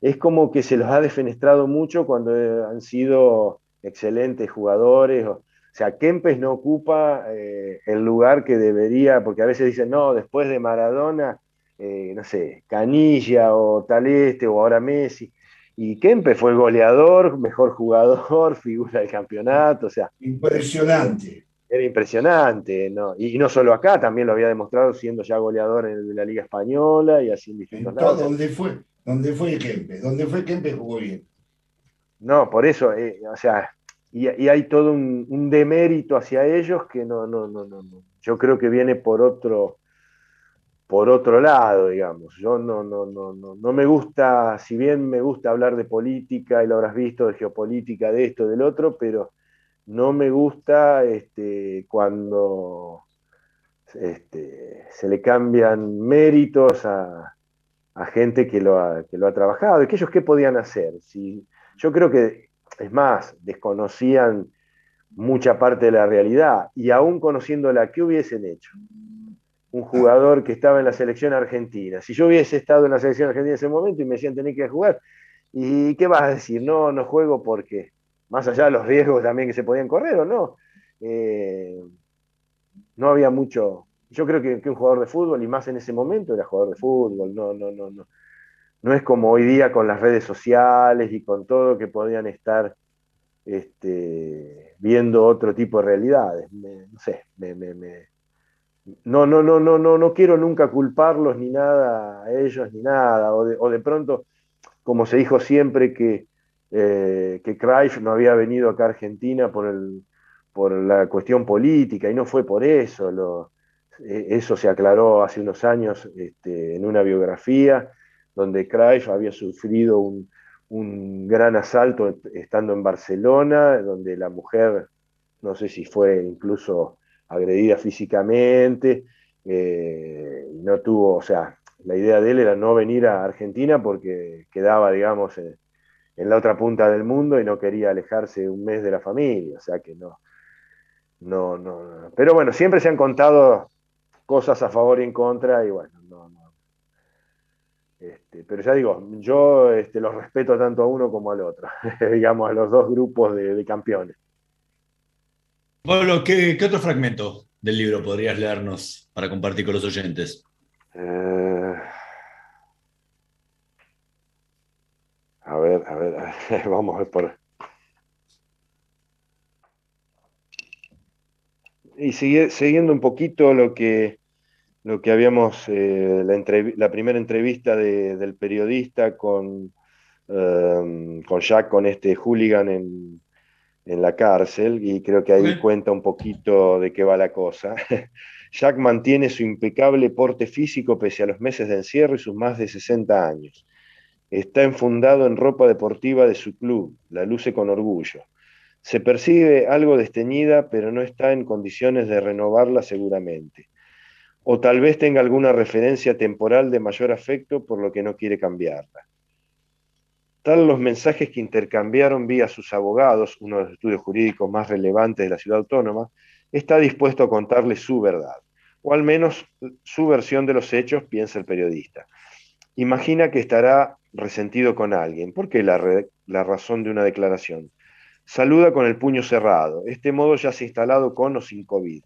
es como que se los ha defenestrado mucho cuando han sido excelentes jugadores. O, sea, Kempes no ocupa eh, el lugar que debería, porque a veces dicen, no, después de Maradona eh, no sé, Canilla o Taleste o ahora Messi. Y Kempe fue goleador, mejor jugador, figura del campeonato, o sea. Impresionante. Era impresionante, ¿no? Y, no solo acá, también lo había demostrado siendo ya goleador en la Liga Española y así en distintos lados. ¿Dónde fue? ¿Dónde fue Kempe? ¿Dónde fue Kempe jugó bien? No, por eso, eh, o sea, y, hay todo un, un, demérito hacia ellos que no, no, no, no, no. Yo creo que viene por otro, por otro lado, digamos. Yo no, no, no, no, no me gusta, si bien me gusta hablar de política, y lo habrás visto, de geopolítica, de esto, del otro, pero no me gusta este, cuando este, se le cambian méritos a, gente que lo, ha, que lo ha trabajado. ¿Y que ellos qué podían hacer? Si, yo creo que, es más, desconocían mucha parte de la realidad y aún conociéndola, ¿qué hubiesen hecho? Un jugador que estaba en la selección argentina. Si yo hubiese estado en la selección argentina en ese momento y me decían tener que jugar, ¿y qué vas a decir? No, no juego porque, más allá de los riesgos también que se podían correr o no, eh, no había mucho. Yo creo que, un jugador de fútbol, y más en ese momento, era jugador de fútbol, no, no, no, no. No es como hoy día con las redes sociales y con todo que podían estar este, viendo otro tipo de realidades. no sé, me, me no, no, no, no, no, no quiero nunca culparlos ni nada a ellos ni nada, o de, pronto, como se dijo siempre que, eh, que no había venido acá a Argentina por, el, por la cuestión política, y no fue por eso, eh, eso se aclaró hace unos años este, en una biografía, donde Cruyff había sufrido un, un gran asalto estando en Barcelona, donde la mujer, no sé si fue incluso agredida físicamente, eh, no tuvo, o sea, la idea de él era no venir a Argentina porque quedaba, digamos, en, la otra punta del mundo y no quería alejarse un mes de la familia, o sea que no, no, no, pero bueno, siempre se han contado cosas a favor y en contra y bueno, no, no. Este, pero ya digo, yo este, los respeto tanto a uno como al otro, digamos, a los dos grupos de campeones. Pablo, ¿qué, otro fragmento del libro podrías leernos para compartir con los oyentes? Eh, a ver, a ver, vamos a ver por... Y siguiendo un poquito lo que, lo que habíamos, eh, la, primera entrevista del periodista con, eh, con Jack, con este hooligan en, en la cárcel y creo que ahí cuenta un poquito de qué va la cosa. Jack mantiene su impecable porte físico pese a los meses de encierro y sus más de 60 años. Está enfundado en ropa deportiva de su club, la luce con orgullo. Se percibe algo desteñida, pero no está en condiciones de renovarla seguramente. O tal vez tenga alguna referencia temporal de mayor afecto por lo que no quiere cambiarla los mensajes que intercambiaron vía sus abogados, uno de los estudios jurídicos más relevantes de la ciudad autónoma, está dispuesto a contarle su verdad, o al menos su versión de los hechos, piensa el periodista. Imagina que estará resentido con alguien. ¿Por qué la, la razón de una declaración? Saluda con el puño cerrado. Este modo ya se ha instalado con o sin COVID.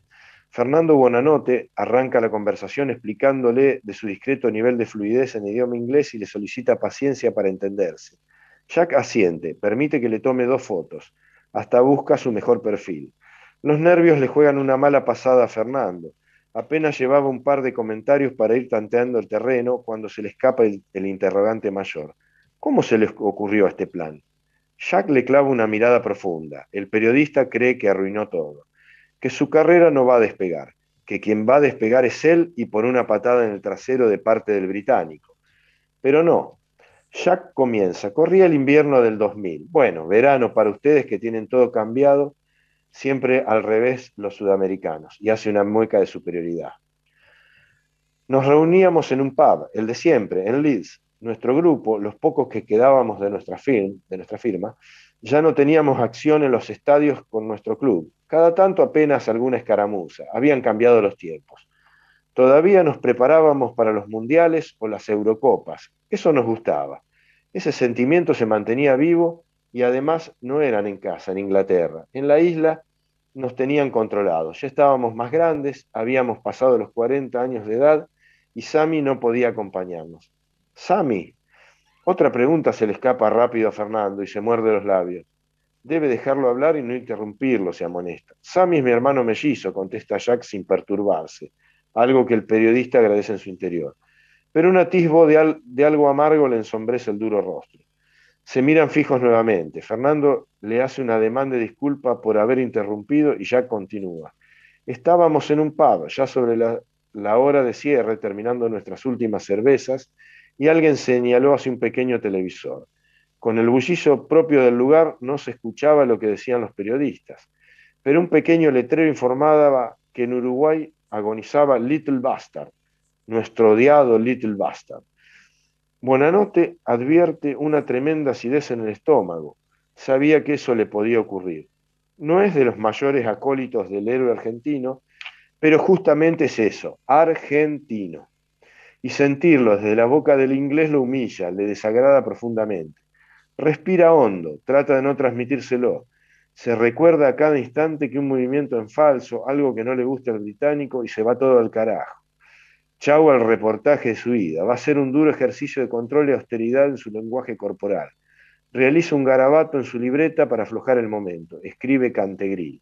Fernando Bonanote arranca la conversación explicándole de su discreto nivel de fluidez en idioma inglés y le solicita paciencia para entenderse. Jack asiente, permite que le tome dos fotos, hasta busca su mejor perfil. Los nervios le juegan una mala pasada a Fernando. Apenas llevaba un par de comentarios para ir tanteando el terreno cuando se le escapa el, interrogante mayor. ¿Cómo se le ocurrió este plan? Jack le clava una mirada profunda. El periodista cree que arruinó todo que su carrera no va a despegar, que quien va a despegar es él y por una patada en el trasero de parte del británico. Pero no, Jack comienza, corría el invierno del 2000, bueno, verano para ustedes que tienen todo cambiado, siempre al revés los sudamericanos, y hace una mueca de superioridad. Nos reuníamos en un pub, el de siempre, en Leeds. Nuestro grupo, los pocos que quedábamos de nuestra, de nuestra firma, ya no teníamos acción en los estadios con nuestro club, cada tanto apenas alguna escaramuza, habían cambiado los tiempos. Todavía nos preparábamos para los mundiales o las Eurocopas, eso nos gustaba. Ese sentimiento se mantenía vivo y además no eran en casa, en Inglaterra. En la isla nos tenían controlados, ya estábamos más grandes, habíamos pasado los 40 años de edad y Sami no podía acompañarnos. Sami, otra pregunta se le escapa rápido a Fernando y se muerde los labios. Debe dejarlo hablar y no interrumpirlo, se amonesta. Sammy es mi hermano mellizo, contesta Jack sin perturbarse, algo que el periodista agradece en su interior. Pero un atisbo de, de algo amargo le ensombrece el duro rostro. Se miran fijos nuevamente. Fernando le hace una demanda de disculpa por haber interrumpido y Jack continúa. Estábamos en un pub, ya sobre la, la hora de cierre, terminando nuestras últimas cervezas, y alguien señaló hacia un pequeño televisor. Con el bullicio propio del lugar no se escuchaba lo que decían los periodistas, pero un pequeño letrero informaba que en Uruguay agonizaba Little Bastard, nuestro odiado Little Bastard. Buenanote advierte una tremenda acidez en el estómago. Sabía que eso le podía ocurrir. No es de los mayores acólitos del héroe argentino, pero justamente es eso, argentino. Y sentirlo desde la boca del inglés lo humilla, le desagrada profundamente. Respira hondo, trata de no transmitírselo. Se recuerda a cada instante que un movimiento en falso, algo que no le gusta al británico y se va todo al carajo. Chau al reportaje de su vida. Va a ser un duro ejercicio de control y austeridad en su lenguaje corporal. Realiza un garabato en su libreta para aflojar el momento. Escribe Cantegril.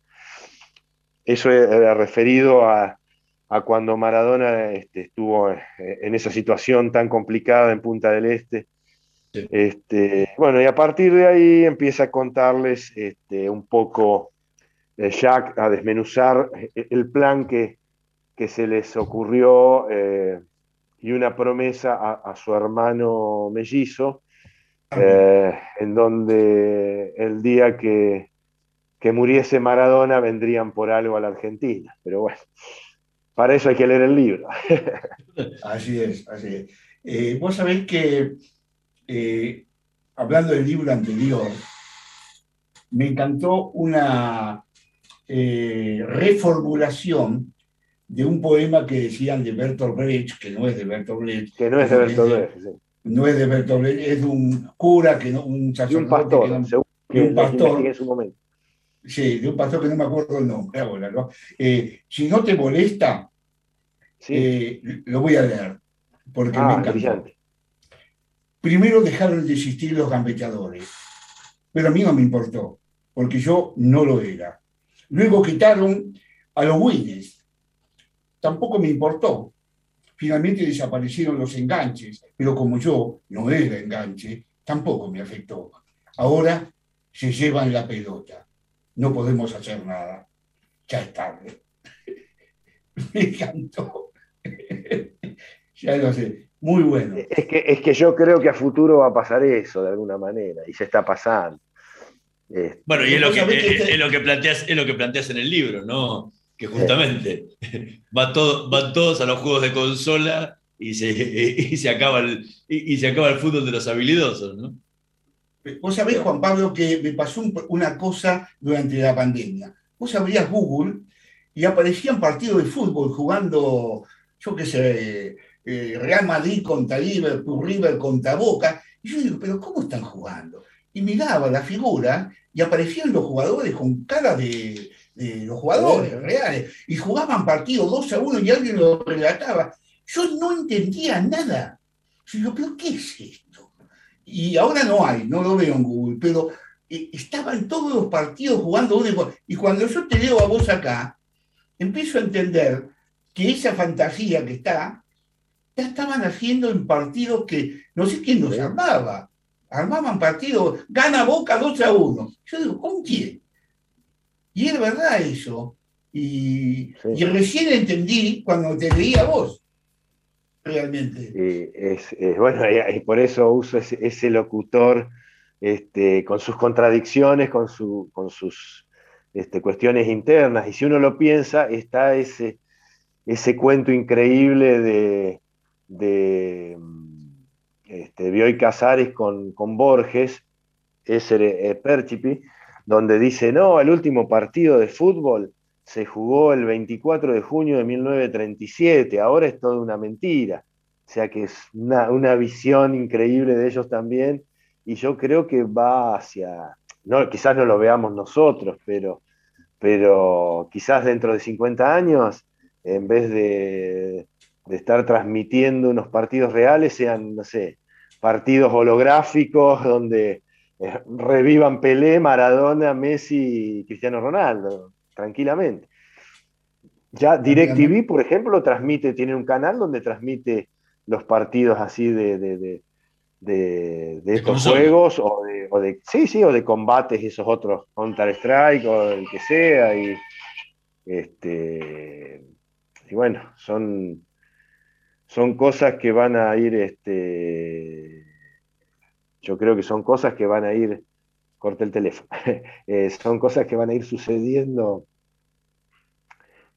Eso era referido a, a cuando Maradona este, estuvo en esa situación tan complicada en Punta del Este este, bueno, y a partir de ahí empieza a contarles este, un poco eh, Jack a desmenuzar eh, el plan que, que se les ocurrió eh, y una promesa a, su hermano mellizo, en donde el día que, que muriese Maradona vendrían por algo a la Argentina. Pero bueno, para eso hay que leer el libro. así es, así es. vos sabés que eh, hablando del libro anterior, me encantó una eh, reformulación de un poema que decían de Bertolt Brecht, que no es de Bertolt Brecht. Que no es de Bertolt Brecht, sí. No es de Bertolt Brecht, es de un cura, que no, un sacerdote. un pastor, que un pastor. En su momento. Sí, de un pastor que no me acuerdo el nombre ahora, ¿no? Eh, si no te molesta, lo voy a leer, porque ah, me encantó. Primero dejaron de existir los gambeteadores, pero a mí no me importó, porque yo no lo era. Luego quitaron a los buines, tampoco me importó. Finalmente desaparecieron los enganches, pero como yo no era enganche, tampoco me afectó. Ahora se llevan la pelota. No podemos hacer nada. Ya es tarde. me encantó. ya lo sé. Muy bueno. Es que, es que yo creo que a futuro va a pasar eso de alguna manera, y se está pasando. Este, bueno, y es lo, que, es, lo que planteas, es lo que planteas en el libro, ¿no? Que justamente va todo, van todos a los juegos de consola y se, y se, acaba, el, y, se acaba el fútbol de los habilidosos, ¿no? Vos sabés, Juan Pablo, que me pasó una cosa durante la pandemia. Vos abrías Google y aparecían partidos de fútbol jugando, yo qué sé, eh, Real Madrid contra Liverpool, River contra Boca. Y yo digo, pero ¿cómo están jugando? Y miraba la figura y aparecían los jugadores con cara de, los jugadores reales. Y jugaban partidos 2 a 1 y alguien lo relataba. Yo no entendía nada. Yo digo, ¿pero qué es esto? Y ahora no hay, no lo veo en Google, pero eh, estaban todos los partidos jugando uno y cuando yo te leo a vos acá, empiezo a entender que esa fantasía que está, ya estaban haciendo en partidos que no sé quién los armaba. Armaban partidos, gana Boca 2 a 1. Yo digo, ¿con quién? Y es verdad eso. Y, recién entendí cuando te leía vos, realmente. es, bueno, y, por eso uso ese, locutor este, con sus contradicciones, con, su, con sus este, cuestiones internas. Y si uno lo piensa, está ese, ese cuento increíble de, de este, Bioy Casares con, con Borges, ese Perchipi, donde dice, no, el último partido de fútbol se jugó el 24 de junio de 1937, ahora es toda una mentira. O sea que es una, visión increíble de ellos también, y yo creo que va hacia, no, quizás no lo veamos nosotros, pero, pero quizás dentro de 50 años, en vez de, de estar transmitiendo unos partidos reales, sean, no sé, partidos holográficos donde eh, revivan Pelé, Maradona, Messi y Cristiano Ronaldo, tranquilamente. Ya DirecTV, por ejemplo, transmite, tiene un canal donde transmite los partidos así de, de, estos juegos, o de, sí, sí, o de combates, esos otros, Counter-Strike o el que sea, y, este, y bueno, son, son cosas que van a ir, este, yo creo que son cosas que van a ir, corte el teléfono, eh, son cosas que van a ir sucediendo,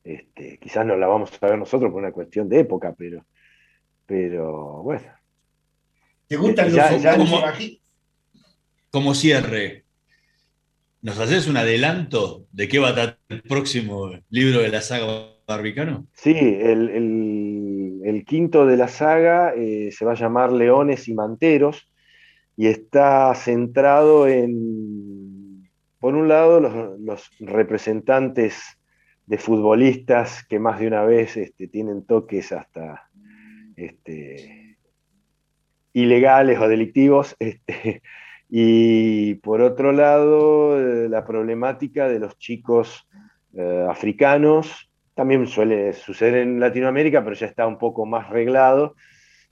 este, quizás no la vamos a ver nosotros por una cuestión de época, pero, pero bueno. ¿Te gustan los como, como cierre, ¿nos haces un adelanto de qué va a tratar el próximo libro de la saga Barbicano? Sí, el, quinto de la saga eh, se va a llamar Leones y Manteros y está centrado en, por un lado, los, representantes de futbolistas que más de una vez este, tienen toques hasta este, ilegales o delictivos, este, y por otro lado, la problemática de los chicos eh, africanos también suele suceder en Latinoamérica, pero ya está un poco más reglado,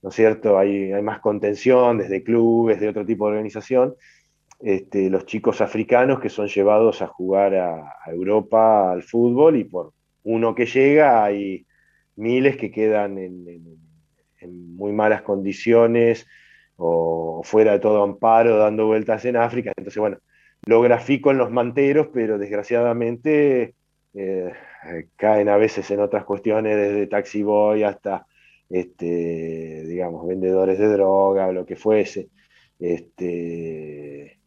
¿no es cierto? Hay, hay más contención desde clubes, de otro tipo de organización. Este, los chicos africanos que son llevados a jugar a, Europa al fútbol y por uno que llega hay miles que quedan en, muy malas condiciones o fuera de todo amparo dando vueltas en África. Entonces, bueno, lo grafico en los manteros, pero desgraciadamente eh, caen a veces en otras cuestiones, desde taxi boy hasta, este, digamos, vendedores de droga o lo que fuese. Este,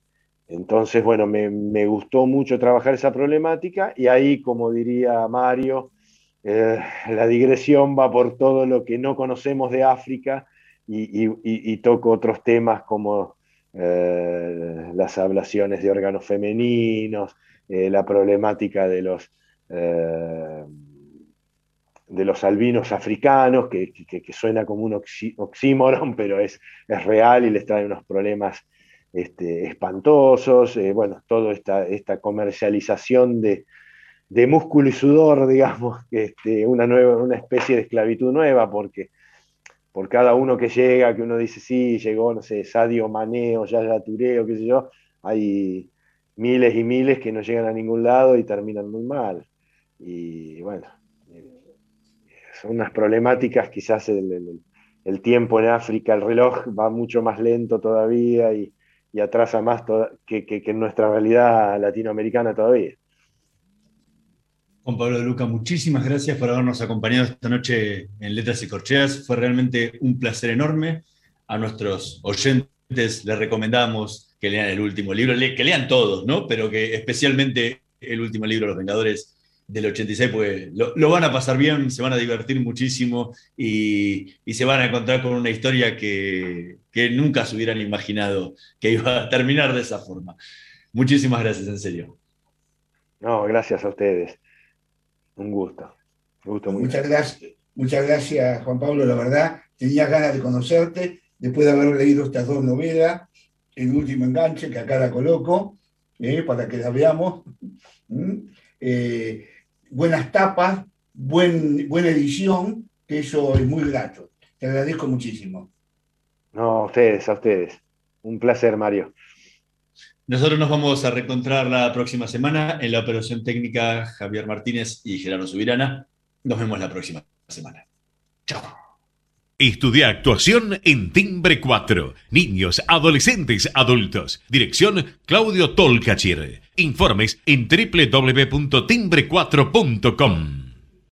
entonces, bueno, me, gustó mucho trabajar esa problemática y ahí, como diría Mario, eh, la digresión va por todo lo que no conocemos de África y, toco otros temas como eh, las ablaciones de órganos femeninos, la problemática de los eh, de los albinos africanos, que, suena como un oxímoron, pero es, es, real y les trae unos problemas este, espantosos. Eh, bueno, toda esta, esta comercialización de, músculo y sudor, digamos, este, una, nueva, una especie de esclavitud nueva, porque por cada uno que llega, que uno dice, sí, llegó, no sé, Sadio Maneo, Yaya Touré, qué sé yo, hay miles y miles que no llegan a ningún lado y terminan muy mal. Y bueno, unas problemáticas, quizás el, tiempo en África, el reloj va mucho más lento todavía y, atrasa más que, en nuestra realidad latinoamericana todavía. Juan Pablo de Luca, muchísimas gracias por habernos acompañado esta noche en Letras y Corcheas. Fue realmente un placer enorme. A nuestros oyentes les recomendamos que lean el último libro, que lean todos, ¿no? Pero que especialmente el último libro, Los Vengadores, del 86, pues lo, van a pasar bien, se van a divertir muchísimo y, se van a encontrar con una historia que, nunca se hubieran imaginado que iba a terminar de esa forma. Muchísimas gracias, en serio. No, gracias a ustedes. Un gusto. gusto muchas gracias, muchas gracias, Juan Pablo. La verdad, tenía ganas de conocerte después de haber leído estas dos novelas, El último enganche, que acá la coloco, eh, para que la veamos. ¿Mm? Eh, buenas tapas, buen, buena edición, que eso es muy grato. Te agradezco muchísimo. No, a ustedes, a ustedes. Un placer, Mario. Nosotros nos vamos a reencontrar la próxima semana en la operación técnica Javier Martínez y Gerardo Subirana. Nos vemos la próxima semana. Chao. Estudia actuación en Timbre 4. Niños, adolescentes, adultos. Dirección Claudio Tolcachir. Informes en www.timbre4.com.